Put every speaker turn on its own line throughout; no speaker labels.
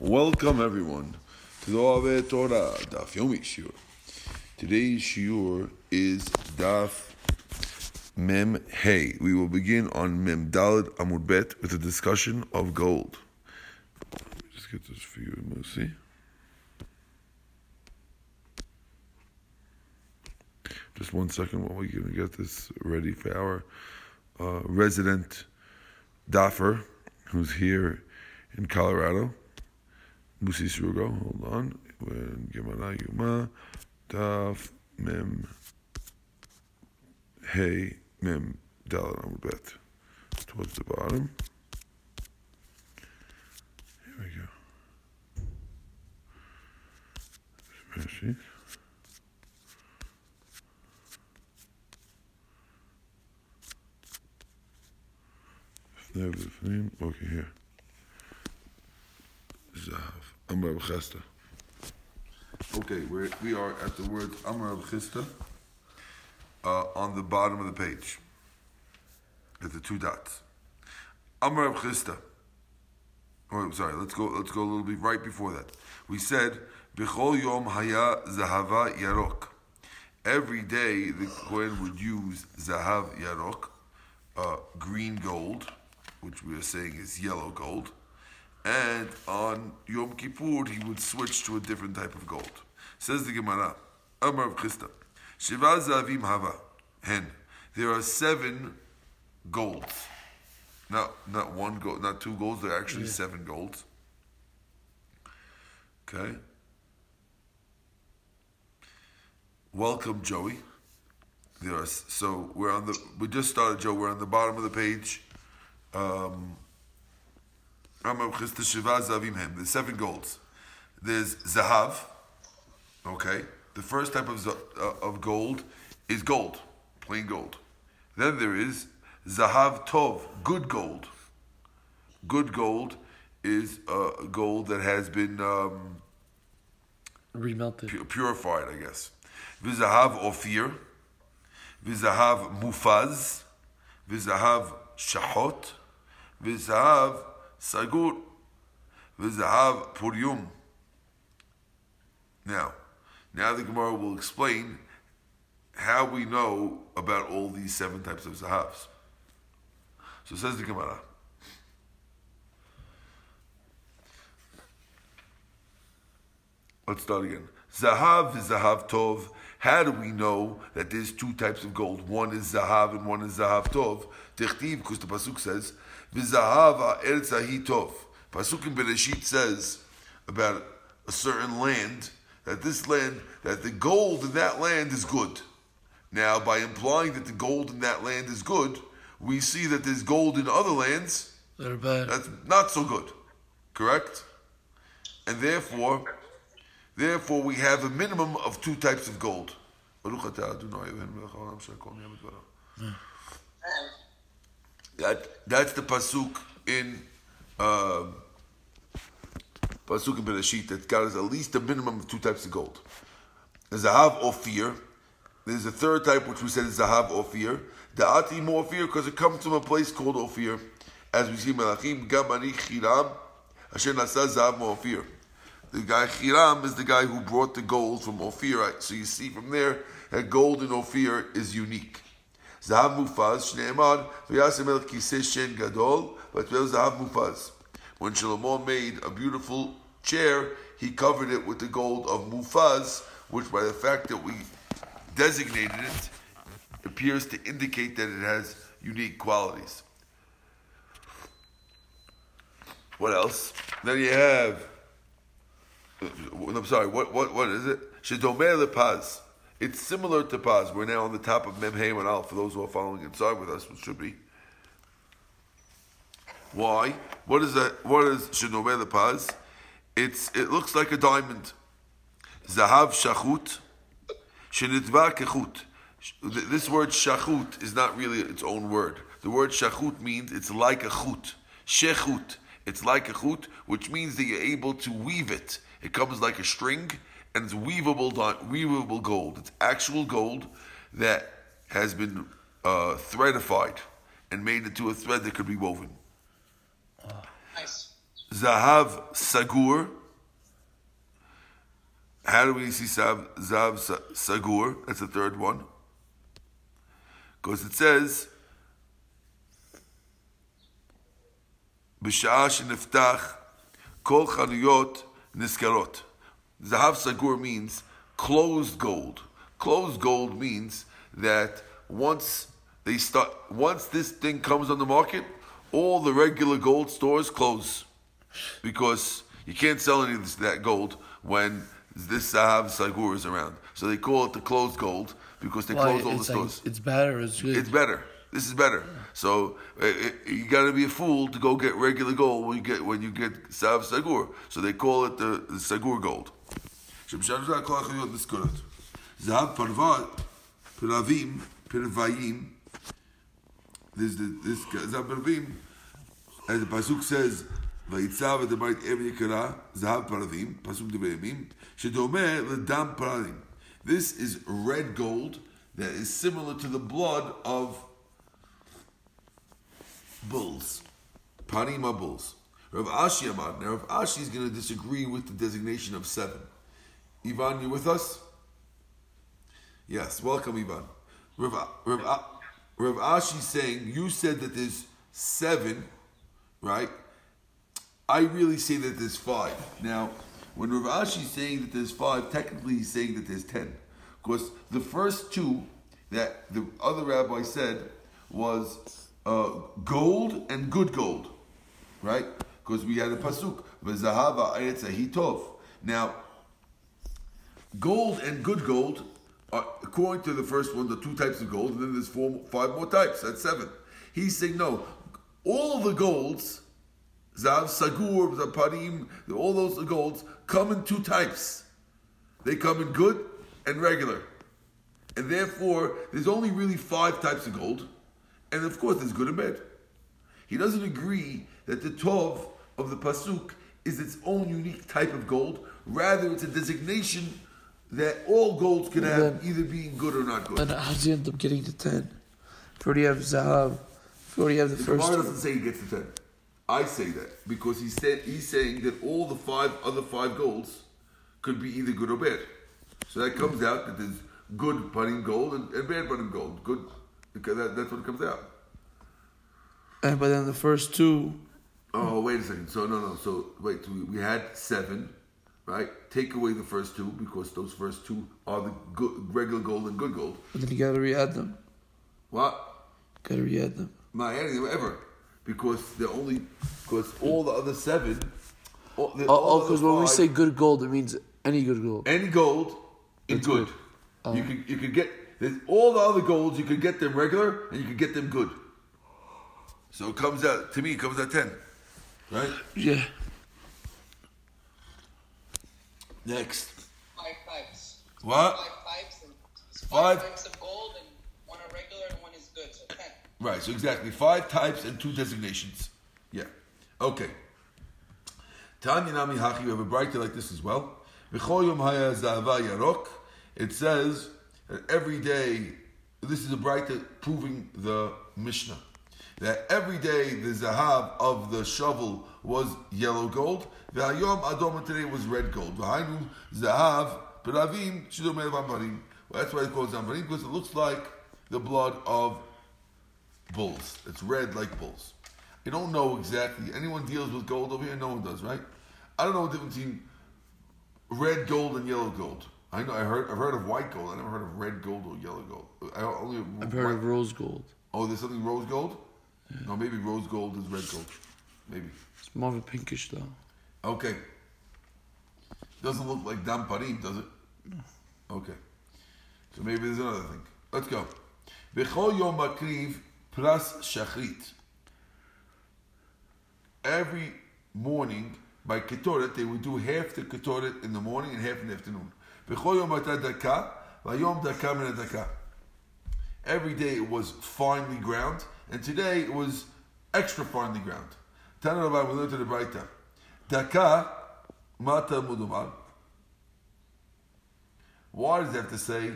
Welcome everyone to the Ave Torah Daf Yomi Shiur. Today's Shiur is Daf Mem Hey. We will begin on Mem Dalad Amud Bet with a discussion of gold. Let me just get this for you, Musi. Just one second while to get this ready for our uh, resident Daffer, who's here in Colorado. Musi Srugo, hold on. When Gemara Yuma, Daf Mem Hey Mem Amud Bet. Towards the bottom. Here we go. Rashi. Okay, here. Zahav. Amar Chisda. Okay, we're, we are at the word Amar Chisda uh, on the bottom of the page. At the two dots. Amr Amar Chisda. Oh, sorry. Let's go. Let's go a little bit right before that. We said B'chol Yom Haya Zahava Yarok. Every day the Kohen would use Zahav Yarok, uh, green gold, which we are saying is yellow gold and on Yom Kippur he would switch to a different type of gold. Says the Gemara, Amar Chisda, Shiva Zavim Hava, Hen. There are seven golds. Not not one gold, not two golds. There are actually yeah. seven golds. Okay. Welcome, Joey. There are, so we're on the. We just started, Joe. We're on the bottom of the page. Um, the seven golds. There's Zahav, okay? The first type of, uh, of gold is gold, plain gold. Then there is Zahav Tov, good gold. Good gold is uh, gold that has been um,
remelted,
pu- purified, I guess. Vizahav Ophir, Vizahav Mufaz, Vizahav Shahot, Vizahav Sagur, Vizahav Puryum. Now, now the Gemara will explain how we know about all these seven types of Zahavs. So says the Gemara. Let's start again. Zahav is Zahav Tov. How do we know that there's two types of gold? One is Zahav and one is Zahav Tov. Tichtiv, because the Pasuk says, V'zahava eretz tov. Pasuk in Bereshit says about a certain land that this land, that the gold in that land is good. Now, by implying that the gold in that land is good, we see that there's gold in other lands
that are bad.
That's not so good. Correct? And therefore, therefore we have a minimum of two types of gold. That that's the pasuk in uh, pasuk in Bereshit that God has at least a minimum of two types of gold. There's Zahav Ophir. There's a third type which we said is Zahav Ophir. The Atim Ophir because it comes from a place called Ophir, as we see Melachim Gamari Chiram Asher Nasa Zahav Ophir. The guy Chiram is the guy who brought the gold from Ophir. So you see from there that gold in Ophir is unique. Zahav Mufaz, Shneimar, V'yasem el kiseh shen gadol, but Zahav Mufaz. When Shlomo made a beautiful chair, he covered it with the gold of Mufaz, which by the fact that we designated it, appears to indicate that it has unique qualities. What else? Then you have. I'm sorry. What what what is it? Shedomer lepaz. It's similar to Paz. We're now on the top of Mem Hey and Al for those who are following inside with us, which should be. Why? What is that? What is Shinome the Paz? It's it looks like a diamond. Zahav shachut, shenitva kechut. This word shachut is not really its own word. The word shachut means it's like a chut. Shechut. It's like a chut, which means that you're able to weave it. It comes like a string and it's weavable, weavable gold. It's actual gold that has been uh, threadified and made into a thread that could be woven.
Nice.
Zahav Sagur. How do we see Zahav, Zahav Sa- Sagur? That's the third one. Because it says, בשעה שנפתח כל חנויות נסגרות. Zahav Sagur means closed gold. Closed gold means that once they start, once this thing comes on the market, all the regular gold stores close because you can't sell any of this, that gold when this Zahav Sagur is around. So they call it the closed gold because they close all the
like,
stores.
it's or it's good?
It's better. This is better. So uh, it, you got to be a fool to go get regular gold when you get when you get Sav Sagur. So they call it the, the Sagur gold. Zahav Parvat, Piravim, Pirvayim. This the this Zahav Piravim, as the pasuk says, ויצב את הבית אבן יקרה, זהב פרדים, פסוק דברי ימים, שדומה לדם פרדים. This is red gold that is similar to the blood of bulls. Parima bulls. Rav Ashi Amad. Now Rav Ashi is going to disagree with the designation of seven. Ivan, you with us? Yes, welcome, Ivan. Rav, Rav, Rav Ashi saying, you said that there's seven, right? I really say that there's five. Now, when Rav Ashi is saying that there's five, technically he's saying that there's ten. Because the first two that the other rabbi said was uh, gold and good gold, right? Because we had a pasuk, v'zahava hitov. Now, gold and good gold, are, according to the first one, the two types of gold, and then there's four, five more types. That's seven. He's saying no, all the golds, zav, sagur, zaparim, all those golds come in two types. They come in good and regular. And therefore, there's only really five types of gold. And of course, there's good and bad. He doesn't agree that the Tov of the Pasuk is its own unique type of gold. Rather, it's a designation that all golds can have
Then-
either being good or not good.
And how does he end up getting to 10? If you already have Zahav, if you already have the
The
first
Gemara doesn't say he gets to 10. I say that because he said, he's saying that all the five other five golds could be either good or bad. So that comes out that there's good putting gold and, and bad putting gold. Good, because that, that's what comes out.
And but then the first two,
Oh, wait a second. So no, no. So wait, we, we had seven, right? Take away the first two because those first two are the good, regular gold and good gold.
but then you gotta re-add them.
What?
Gotta re-add them.
Not them ever, because they're only because all the other seven. All, the-
Oh,
all
oh, because when we say good gold, it means any good gold.
any gold is
It's
good.
good. Oh.
You could you could get there's all the other golds. You could get them regular and you could get them good. So it comes out to me. It comes out ten, right?
Yeah.
Next,
Five types.
what?
Five types and
Five-
five types of gold and one are regular and one is good. So ten.
Right, so exactly five types and two designations. Yeah. Okay. Tanya Nami Hachi, we have a Braita like this as well. V'chol yom haya za'ava yarok. It says that every day, this is a Braita proving the Mishnah. That every day the zahav of the shovel was yellow gold. The adom and today was red gold. V'hainu zahav peravim shidomei v'ambarim. That's why it's called zambarim because it looks like the blood of bulls. It's red like bulls. I don't know exactly. Anyone deals with gold over here? No one does, right? I don't know the difference between red gold and yellow gold. I know I heard I've heard of white gold. I never heard of red gold or yellow gold. I only
I've heard of rose gold.
Oh, there's something rose gold. No, maybe rose gold is red gold. Maybe.
It's more of a pinkish though.
Okay. Doesn't look like dam parim, does it? Okay. So maybe there's another thing. Let's go. B'chol yom makriv pras shachrit. Every morning by ketoret they would do half the ketoret in the morning and half in the afternoon. Every day it was finely ground, and today it was extra finely ground. Tana Rabbi, we learned to the Braita. Daka mata mudumar. Why does it have to say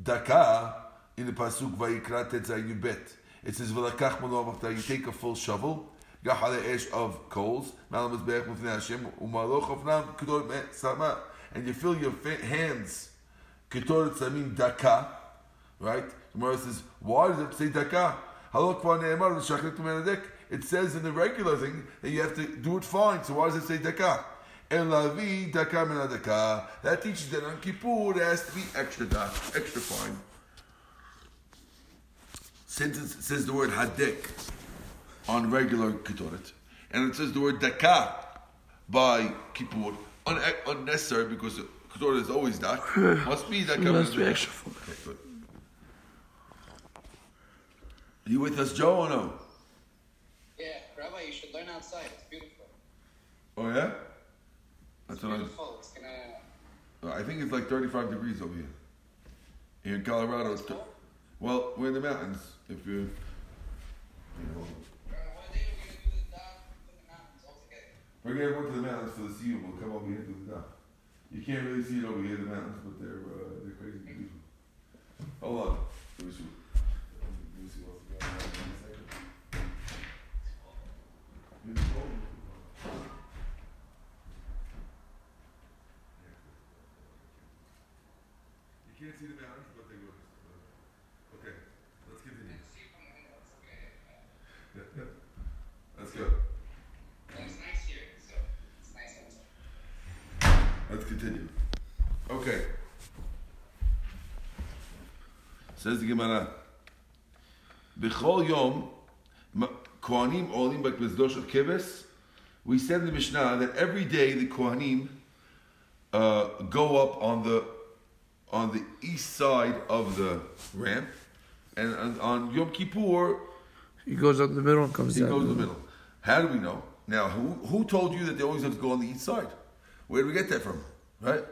daka in the pasuk vayikra tetzah yubet? It says v'lakach mudumar You take a full shovel, gahale esh of coals, malam mizbeach mufnei Hashem, umaloch ofnam kedor sama, and you fill your hands kedor samim daka, right? Gemara says, why does it say daka? It says in the regular thing that you have to do it fine. So why does it say daka? El lavi daka menadaka. That teaches that on Kippur it has to be extra dark, extra fine. Since it says the word hadik on regular ketoret, and it says the word daka by kippur, un- unnecessary because ketoret is always that. must be daka.
It must be
menadek.
extra fine.
Okay, good. Are you with us, Joe, or no?
Yeah, Rabbi, you should learn outside. It's beautiful.
Oh yeah. That's what I.
Beautiful. It's gonna.
Uh, I think it's like 35 degrees over here. Here in Colorado, it's. Well, we're in the mountains. If you. you know,
gonna
go to the mountains for the sea. We'll come over here to the dock. You can't really see it over here, in the mountains, but they're uh, they're crazy beautiful. Hold on. Let me see. Let me. You can't see the mountains, but they're good. Okay, let's continue.
See from the window. It's okay.
Let's go.
And it's nice here, so it's nice outside.
Let's continue. Okay. Says the Gemara. B'chol yom, Kohanim olim b'kbezdosh of keves. We said in the Mishnah that every day the Kohanim uh, go up on the on the east side of the ramp, and on, on Yom Kippur
He goes up the middle and comes
he
down.
goes in the middle. How do we know? Now, who who told you that they always have to go on the east side? Where do we get that from? Right?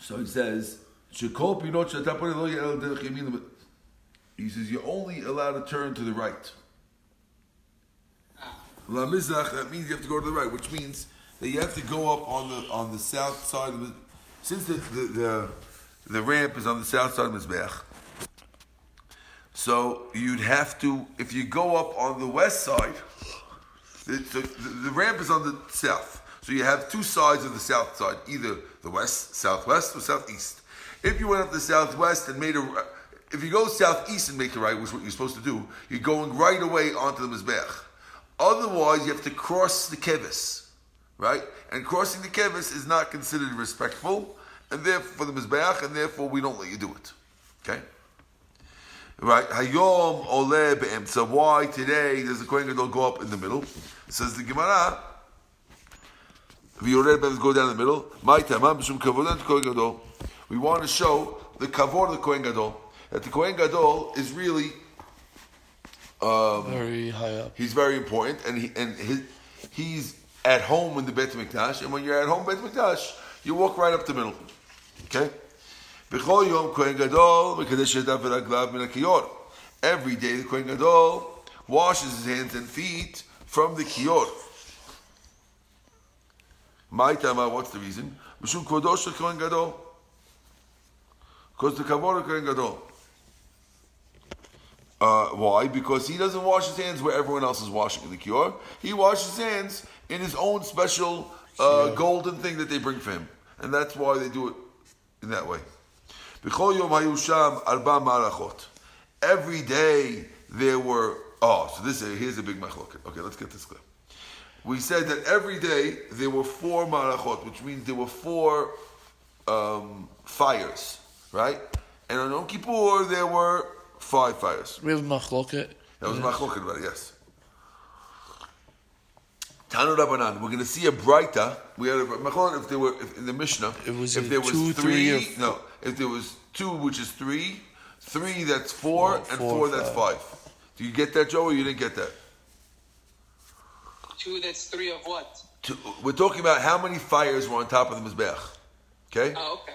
So he says, "Shekol pinot shetapore lo oh, ya'el derech yamin." He says you're only allowed to turn to the right. Ah. La mizrach, that means you have to go to the right, which means that you have to go up on the on the south side of the. Since the the, the, the ramp is on the south side of Mizbeach, so you'd have to, if you go up on the west side, the, the, the ramp is on the south. So you have two sides of the south side, either the west, southwest, or southeast. If you went up the southwest and made a, if you go southeast and make the right, which is what you're supposed to do, you're going right away onto the Mizbech. Otherwise, you have to cross the kevis, right? And crossing the kevis is not considered respectful, and therefore for the Mizbeach, and therefore we don't let you do it. Okay? Right, Hayom ole be'emtza. Why today does the Kohen Gadol go up in the middle? Says the Gemara. V'yored ben go down in the middle. My tamam b'shum kavod and Kohen Gadol. We want to show the kavod of the Kohen Gadol. That the Kohen Gadol is really um,
Very high up.
he's very important, and he and his he's at home in the Beit Mikdash, and when you're at home Beit Mikdash, you walk right up the middle. Okay. B'chol yom Kohen Gadol mekadesh yadav v'raglav min hakiyor. Every day the Kohen Gadol washes his hands and feet from the kiyor. My tama, what's the reason? Mishum kodosh Kohen Gadol. Because the kavod Kohen Gadol. Uh, why? Because he doesn't wash his hands where everyone else is washing in the kiyor. He washes his hands in his own special uh, golden thing that they bring for him, and that's why they do it in that way. B'chol yom hayu sham arba marachot. Every day there were. Oh, so this here's a big machloket. Okay, let's get this clear. We said that every day there were four marachot, which means there were four um, fires, right? And on Yom Kippur there were five fires.
We have machloket.
That was machloket about it, yes. Tanu Rabbanan. We're going to see a Braita. We had a machloket if there were if in the Mishnah.
It was
if
a
there was
two,
three,
three, or-
no. If there was two, which is three, three that's four,
Four,
and
four,
four, that's
five.
five. Do you get that, Joe, or you didn't get that?
Two, that's three of what?
Two, we're talking about how many fires were on top of the mizbech. Okay.
Oh, okay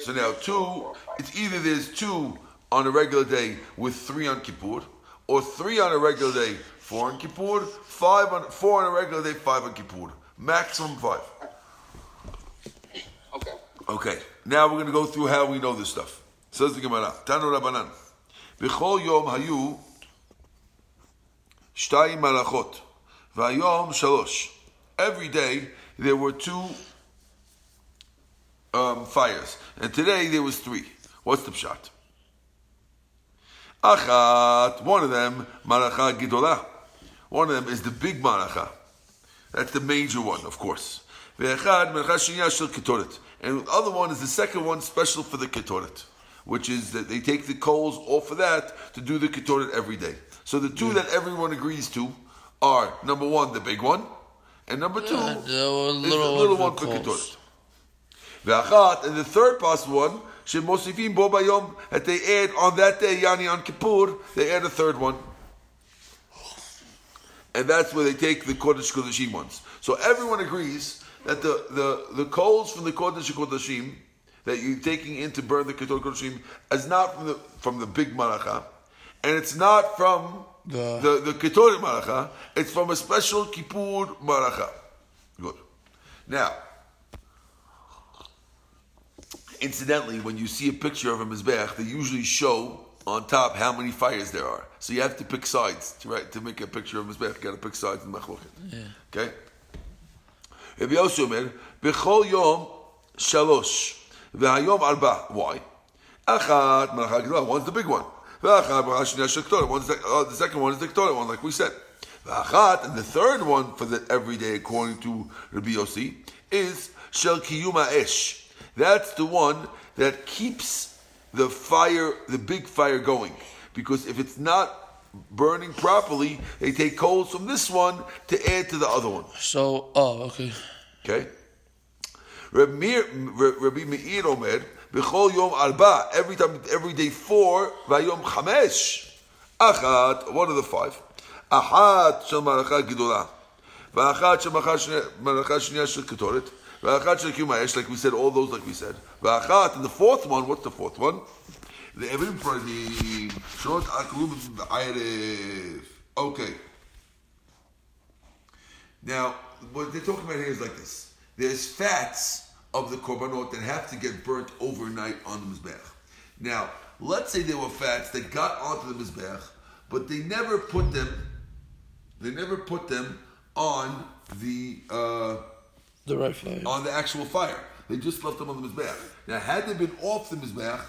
so now two, it's either there's two on a regular day with three on Kippur, or three on a regular day, four on Kippur, five on four on a regular day, five on Kippur. Maximum five.
Okay.
Okay. Now we're gonna go through how we know this stuff. Says the Gemara. Tanu Rabbanan. B'chol yom hayu shtayim malachot. Vayom shalosh. Every day there were two um, fires, and today there was three. What's the pshat? Achat, one of them, maracha gidolah. One of them is the big maracha. That's the major one, of course. Ve'echad maracha sheniya shel ketoret. And the other one is the second one, special for the ketoret, which is that they take the coals off of that to do the ketoret every day. So the two that everyone agrees to are number one, the big one, and number two
Yeah,
is
the
the
little
little
one
one
for
for ketoret. Ve'achat, and the third possible one, shemosifim bo bayom, that they add on that day, yani on Kippur, they add a third one. And that's where they take the Kodesh Kodeshim ones. So everyone agrees that the, the, the coals from the Kodesh Kodeshim that you're taking in to burn the Kodesh Kodeshim is not from the, from the big Maracha, and it's not from
The-
the, the Maracha, it's from a special Kippur Maracha. Good. Now, incidentally, when you see a picture of a Mizbeach, they usually show on top how many fires there are. So you have to pick sides to right to make a picture of Mizbeach. You got to pick sides in Machloket. Okay. Rabbi Yossi Omer, b'chol yom shalosh, v'hayom arba. Why? Achat malacha gedolah. One's the big one. V'achat malacha sheniya shel ketoret. One's the, uh, the second one is the ketoret one, like we said. V'achat, and the third one for the everyday, according to Rabbi Yossi, is shel kiyuma esh. That's the one that keeps the fire, the big fire going. Because if it's not burning properly, they take coals from this one to add to the other one.
So, oh, okay.
Okay? Rabbi Meir- Omer, B'chol Yom Arba, every time, every day four, Vayom Chamesh, Achat, one of the five, Achat Shel Gedolah, V'achat Shel Maracha Shniya Shel Ketoret, Like we said, all those like we said, and the fourth one, what's the fourth one? The Evrim Pradim, Shot Aklum. Okay. Now, what they're talking about here is like this. There's fats of the korbanot that have to get burnt overnight on the mizbech. Now, let's say there were fats that got onto the mizbech, but they never put them. They never put them on the uh,
The right fire.
on the actual fire. They just left them on the Mizbeach. Now, had they been off the Mizbeach,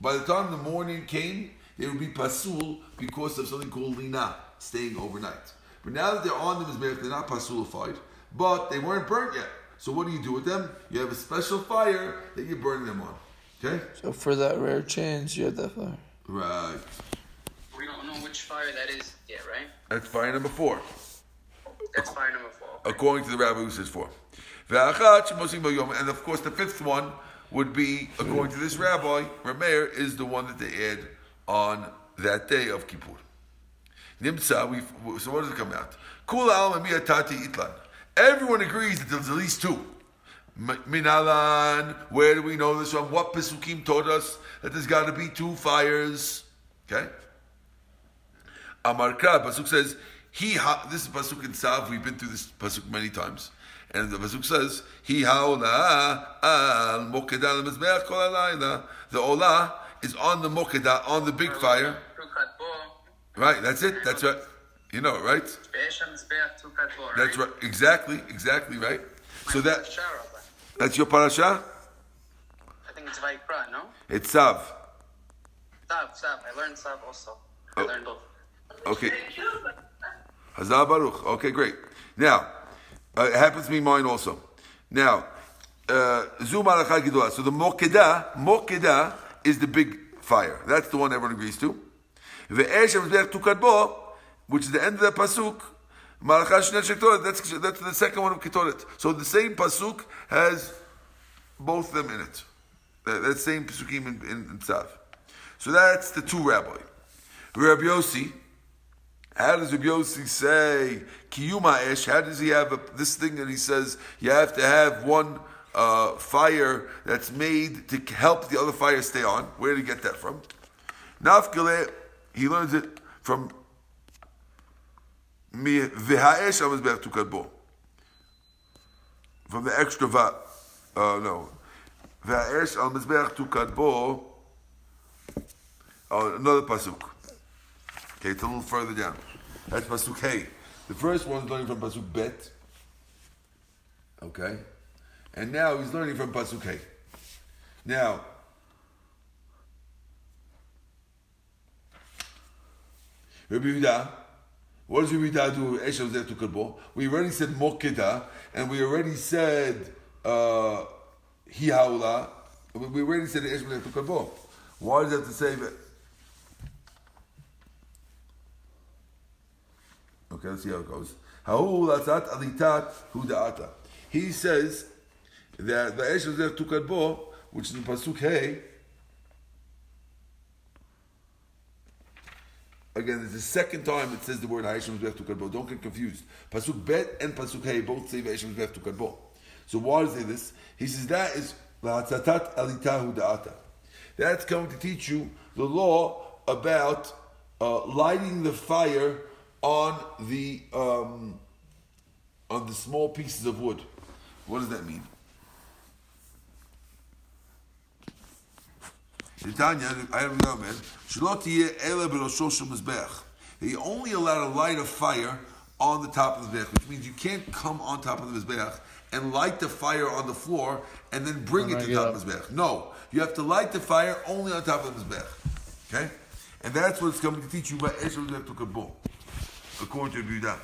by the time the morning came, they would be pasul because of something called lina, staying overnight. But now that they're on the Mizbeach, they're not pasulified, but they weren't burnt yet. So what do you do with them? You have a special fire that you burn them on. Okay?
So for that rare chance, you had that fire.
Right.
We don't know which fire that is yet, right?
That's fire number four.
That's fire number four.
according to the rabbi who says four. And of course, the fifth one would be, according to this rabbi, Rameir, is the one that they add on that day of Kippur. So what does it come out? Kula al tati itlan. Everyone agrees that there's at least two. Minalan, where do we know this from? What Pesukim taught us that there's got to be two fires? Okay? Amar Pasuk says, he ha, this is Pasuk in Sav, we've been through this Pasuk many times. And the Pasuk says, he haola al mokedah mizbeach kol halayla. The olah is on the mokedah, on the big fire. Right, that's it, that's right. You know it, right?
be'esh ha-mizbeach tukat bo, right?
That's right, exactly, exactly right. So that that's your parasha?
I think it's Vaikra, no?
It's Sav.
Sav, Sav. I learned Sav also. I
Oh.
learned both.
Okay. Hazal Baruch. Okay, great. Now, uh, it happens to be mine also. Now, uh, Zu Malacha So the Mokedah, Mokedah is the big fire. That's the one everyone agrees to. Which is the end of the pasuk. That's that's the second one of Ketoret. So the same pasuk has both them in it. That, that same pasukim in, in, in Tzav. So that's the two rabbi. Rabbi Yossi, how does Rabbi Yossi say kiyuma esh? How does he have a, this thing that he says you have to have one uh, fire that's made to help the other fire stay on? Where did he get that from? Nafkele, he learns it from. From the extra va, uh, no, v'ha'esh al mizbech tukad bo. Oh, another pasuk. Okay, it's a little further down. That's Pasuk Hey. The first one is learning from Pasuk Bet. Okay? And now he's learning from Pasuk Hey. Now, Rabbi Yehuda, what does Rabbi Yehuda do Eshav Zeh Tukadbo? We already said Mokida, and we already said uh, Hihaula. We already said Eshav Zeh Tukadbo. Why does he have to say Okay, let's see how it goes. He says that the Eshav Zeh Tukadbo, which is in Pasuk Hey, Again, it's the second time it says the word Ha'eshem Mizbech Tukadbo. Don't get confused. Pasuk Bet and Pasuk Hey both say Ha'eshem Mizbech Tukadbo. So why does he say this? He says that is La'atzatat Alitahu Da'ata. That's coming to teach you the law about uh, lighting the fire on the um, on the small pieces of wood. What does that mean? Tanya, I don't know, man. He only allowed to light a fire on the top of the mizbeach, which means you can't come on top of the mizbeach and light the fire on the floor and then bring it to the top of the mizbeach. No, you have to light the fire only on top of the mizbeach. Okay, and that's what it's coming to teach you by to Kabul, according to Yehuda.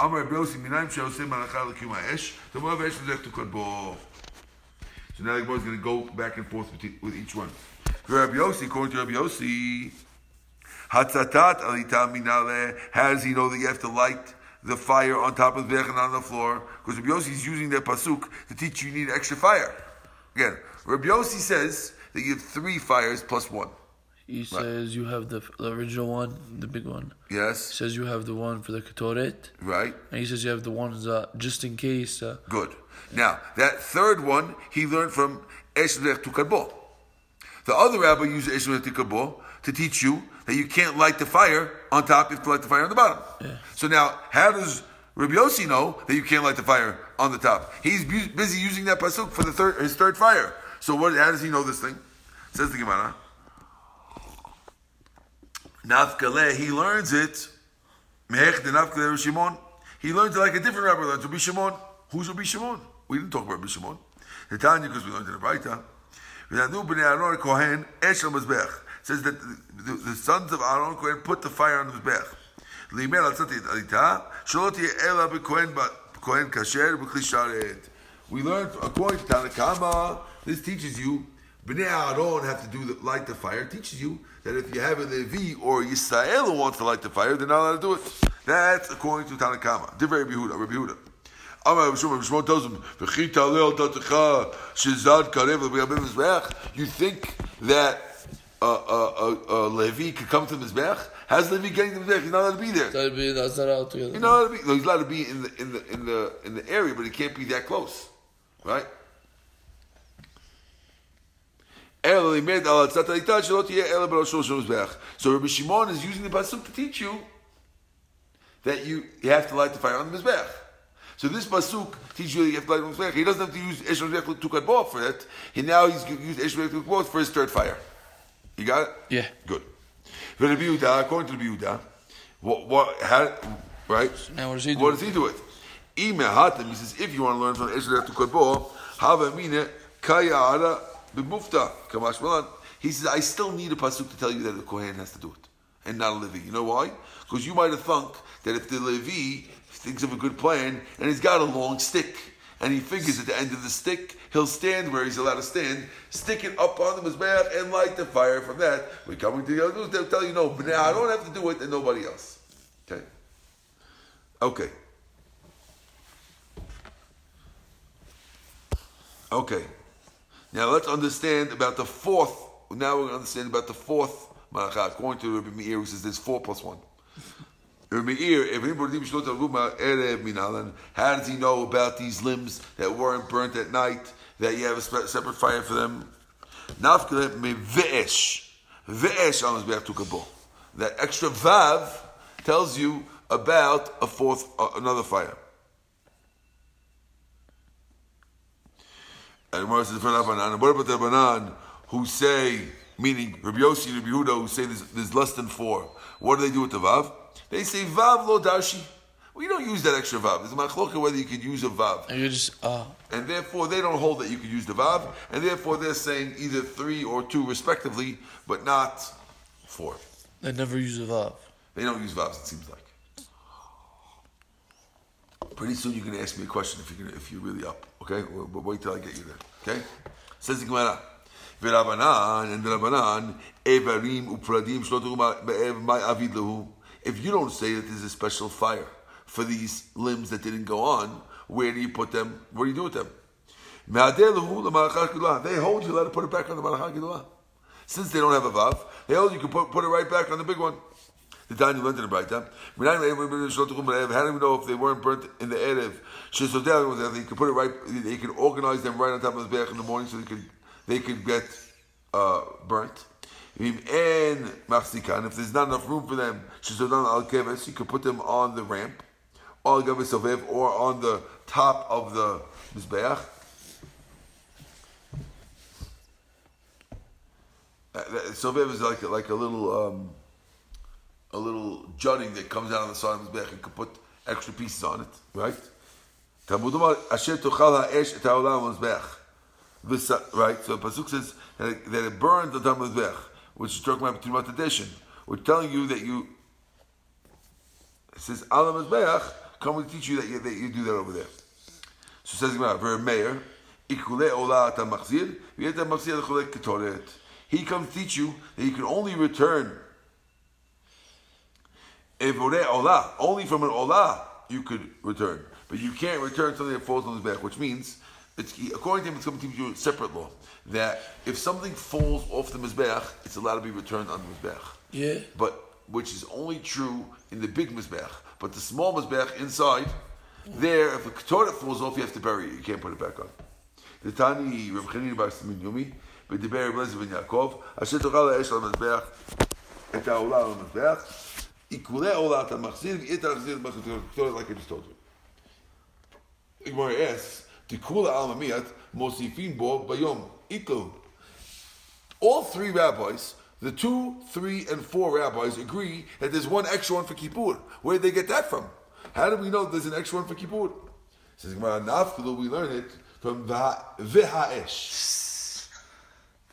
Amar Rabbi Minaim Sheosim Malachal L'Kiyum Ha'esh, the Moav Esh L'Zek Tukadbo. So now the Gemara is going to go back and forth with, each one. Rabbi Yossi, according to Rabbi Yossi, Hatzatat alita minale. How does he know that you have to light the fire on top of the and on the floor? Because Rabbi Yossi is using that pasuk to teach you you need extra fire. Again, Rabbi Yossi says that you have three fires plus one.
He says you have the, the original one, the big one.
Yes.
He says you have the one for the ketoret,
Right.
and he says you have the ones uh, just in case. Uh,
Good. Now that third one he learned from Eshlech Tukadbo. The other rabbi used Eshlech Tukadbo to teach you that you can't light the fire on top; you have to light the fire on the bottom.
Yeah.
So now, how does Rabbi Yossi know that you can't light the fire on the top? He's bu- busy using that pasuk for the third his third fire. So what? How does he know this thing? Says the Gemara. Nafkale, he learns it. Mehech de Nafkale Shimon. He learns it like a different rabbi learns. Rabbi Shimon. Who's Rabbi Shimon? We didn't talk about Rabbi Shimon. The Tanya, because we learned in the Braita. V'nanu b'nei Aaron Kohen esh al mizbech. Says that the, the, sons of Aaron Kohen put the fire on the mizbech. Limer al tzati alita shelo tiyeh ela b'kohen kohen kasher b'kli. We learned according to Tanakama. This teaches you Bnei Aaron have to do the, light the fire. It teaches you that if you have a Levi or Yisrael who wants to light the fire, they're not allowed to do it. That's according to Tanakama. Divrei Rabbi Yehuda. Rabbi Yehuda. Amar Rabbi Shimon, Rabbi tells him, "V'chita leil tatecha shezad karev l'biyabim mizbeach." You think that uh, uh, uh, uh, Levi could come to the mizbeach? How's Levi getting to the mizbeach? He's not allowed to be there.
that'd be that's not.
He's not allowed to be. No, he's allowed to be in the in the in the in the area, but he can't be that close, right? So Rabbi Shimon is using the pasuk to teach you that you, you have to light the fire on the mizbech. So this pasuk teaches you that you have to light on the mizbech. He doesn't have to use Eshon Mizbech Tukadbo for it. He now he's used Eshon Mizbech Tukadbo for his third fire. You got it?
Yeah.
Good. According to Rabbi Yehuda, what, what, how, right?
Now what does he do?
What does he do it? Ime hatem, he says, if you want to learn from Eshon Tukadbo, have mine kaya ara b'mufta. He says, I still need a pasuk to tell you that the Kohen has to do it, and not a Levi. You know why? Because you might have thunk that if the Levi thinks of a good plan and he's got a long stick, and he figures at the end of the stick he'll stand where he's allowed to stand, stick it up on the mizbeach and light the fire from that. We're coming to the other they'll tell you no, but now I don't have to do it and nobody else. Okay. Okay. Okay. Now let's understand about the fourth. Now we're going to understand about the fourth malacha. According to Rabbi Meir, who says there's four plus one. Rabbi if anybody how does he know about these limbs that weren't burnt at night? That you have a separate fire for them. Nafkele me ve'esh, on his to kabul. That extra vav tells you about a fourth, uh, another fire. Gemara says for Rabbanan. And what about the Rabbanan who say meaning Rabbi Yossi and Rabbi Yehuda who say there's, there's less than four. What do they do with the vav? They say vav lo darshi. We don't use that extra vav. There's a machloka whether you could use a vav.
And you just uh
And therefore, they don't hold that you could use the vav, and therefore they're saying either three or two respectively, but not four.
they never use a vav.
They don't use vavs, it seems like. Pretty soon you're going to ask me a question if you're, gonna, if you're really up, okay? We'll, we'll wait till I get you there, okay? Says the Gemara. V'Rabbanan and the evarim upradim shlo tu'u be'ev avid lehu. If you don't say that there's a special fire for these limbs that didn't go on, where do you put them? What do you do with them? They hold you, let it put it back on the malachar. Since they don't have a vav, they hold you can put, put it right back on the big one. The time you learned in the time. How do we know if they weren't burnt in the erev? They could put it right. They could organize them right on top of the berach in the morning, so they could they could get uh, burnt. And if there's not enough room for them, you could put them on the ramp, or on the top of the mizbeach. Uh, Sovev is like like a little um, a little jutting that comes out on the side of the mizbeach. You could put extra pieces on it, right? Omar, Asher tochal ha'esh et ha'olam mizbeach. This, uh, right? So the pasuk says that it, that it burned the top of the mizbeach, which is talking about Tumat tradition. We're telling you that you. It says Alam mizbeach. Come to teach you that you, that you do that over there. So says Gemara, very mayor, ikule ola machzir, machzir ketoret. He comes teach you that you can only return evore ola, only from an ola you could return, but you can't return something that falls on his back, which means, it's, according to him, it's going to teach you a separate law that if something falls off the mizbeach, it's allowed to be returned on the mizbeach.
Yeah.
But which is only true in the big mizbeach, but the small mizbeach inside, there, if a ketoret falls off, you have to bury it. You can't put it back on. The Tani Reb Chanina bar Simin Yumi, בדיבר רב אליעזר בן יעקב, אשר תאכל האש על המזבח, את העולה על המזבח, Ikule ola ta machzir, v'it machzir b'chetoret, like I just told you. Igmar asks, Tikula al mamiyat, mosifin bo bayom, ikul. All three rabbis, the two, three, and four rabbis agree that there's one extra one for Kippur. Where did they get that from? How do we know there's an extra one for Kippur? Says Gemara, Nafkalu, we learn it from V'ha'esh.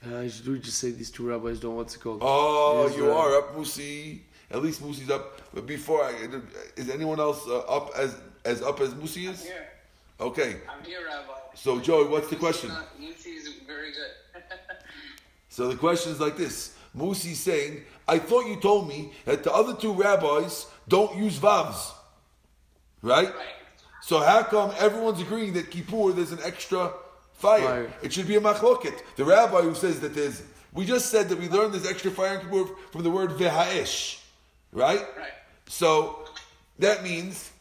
Uh, I should just say these two rabbis don't what's it called.
Oh, you
uh,
are up, Musi. At least Musi's up. But before, I, is anyone else uh, up as as up as Musi is?
Here.
Okay.
I'm here, Rabbi.
So, Joey, what's the question?
Musi is very good.
So the question is like this: Musi's saying, "I thought you told me that the other two rabbis don't use vavs, right?
right.
So how come everyone's agreeing that Kippur there's an extra fire?
Fire.
It should be a machloket. The rabbi who says that there's, we just said that we learned this extra fire in Kippur from the word v'ha'esh, right?
Right.
So that means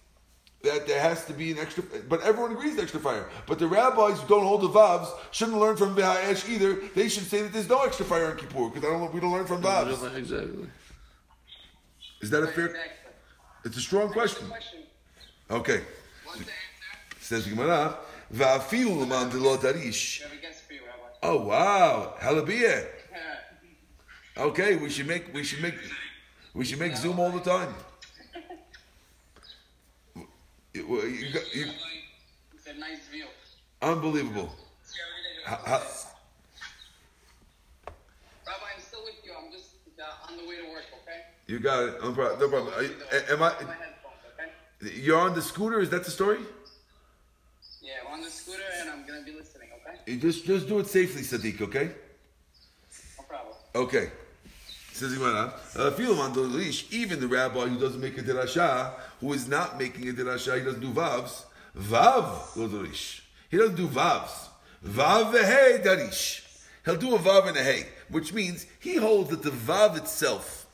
that there has to be an extra, but everyone agrees the extra fire. But the rabbis who don't hold the vavs shouldn't learn from v'ha'esh either. They should say that there's no extra fire in Kippur because I don't, we don't learn from vavs.
Exactly.
Is that a fair? It's a strong question.
question.
Okay.
What's the answer?
Says Gemara, "Va'afilu l'man delo darish."
We have a guess for you, Rabbi.
Oh wow, halabiyah.
Yeah.
Okay, we should make we should make we should make Zoom all the time. Well, you got- you-
It's a nice view.
unbelievable. Ha- ha-
Rabbi, I'm still with you. I'm just uh, on the way to work, okay?
you got it. No problem. No problem. Are you- am I?
okay?
You're on the scooter. Is that the story?
Yeah, I'm on the scooter and I'm gonna be listening, okay?
You just just do it safely, Sadiq. Okay.
No problem.
Okay. Says Gemara, "Afilu l'man delo darish." Even the rabbi who doesn't make a dirasha, who is not making a dirasha, he doesn't do vavs. Vav lo darish. He doesn't do vavs. Vav v'hei darish. He'll do a vav and a hey, which means he holds that the vav itself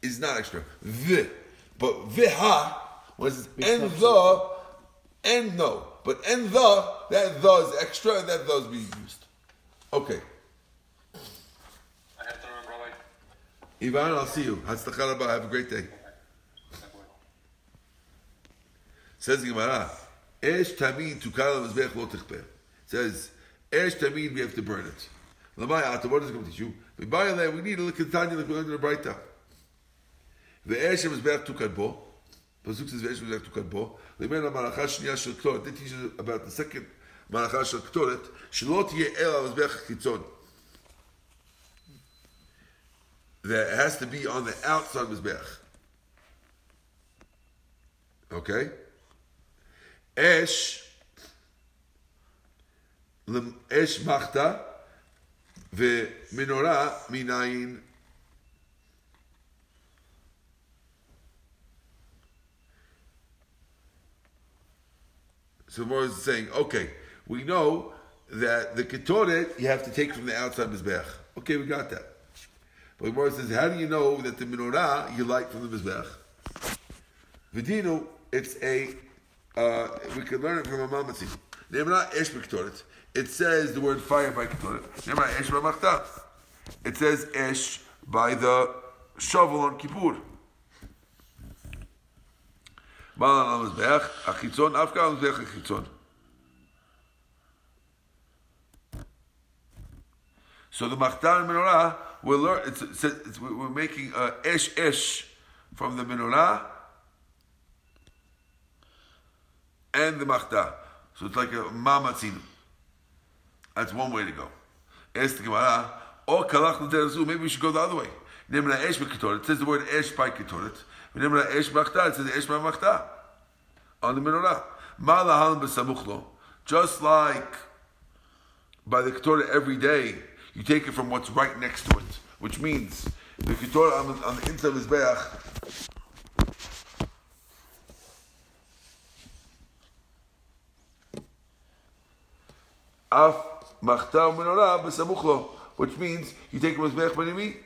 is not extra. V, but viha was and the and no, but and the that the is extra and that the is being used. Okay.
I have to run, Rabbi.
Ivan, I'll see you. Have a great day. Says Gemara, Esh tamid tukal mizbech lo tichper. Says, Esh tamid, we have to burn it. Lamayata, what is it going to teach you? We buy a we need a look at Tanya like we learned in the Eshem is back to Kadbo. Pasuk says Ve'eshem is back to Kadbo. Lemen Malacha Shniya Shel Ktoret. They teach us about the second Malacha Shel Ktoret. Shalot Yeh El Al Mizbech That has to be on the outside Mizbech. Okay? Esh אש מחתה ומנורה מנין. So Mor is saying, okay, we know that the ketoret you have to take from the outside mizbech. Okay, we got that. But Mor says, how do you know that the menorah you light from the mizbech? Vidinu, it's a uh, we can learn it from a mamatzin. Nemra esh. It says the word fire by ketoret. Esh b'machta. It says esh by the shovel on Kippur. Achitzon afka achitzon. So the machta and menorah will learn. It's, it's, it's, we're making a esh esh from the menorah and the machta. So it's like a mamatzinu. That's one way to go. Ask the Gemara, or kalach l'derazu, maybe we should go the other way. Nemra esh b'ketoret. It says the word esh by ketoret. Nemra esh b'achta. It says esh by machta. On the menorah. Ma lahal b'samuchlo. Just like by the ketoret every day, you take it from what's right next to it. Which means, the ketoret on, the- on the inside of his beach, Af machta menorah b'samuch which means you take him as mezbech benimi.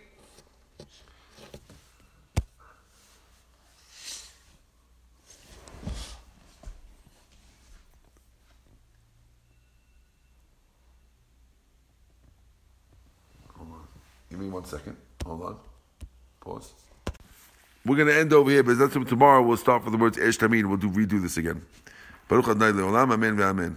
Give me one second. Hold on. Pause. We're going to end over here, but that's tomorrow we'll start with the words Esh Tamid. We'll do redo this again. Baruch Adonai Leolam. Amen ve'amen.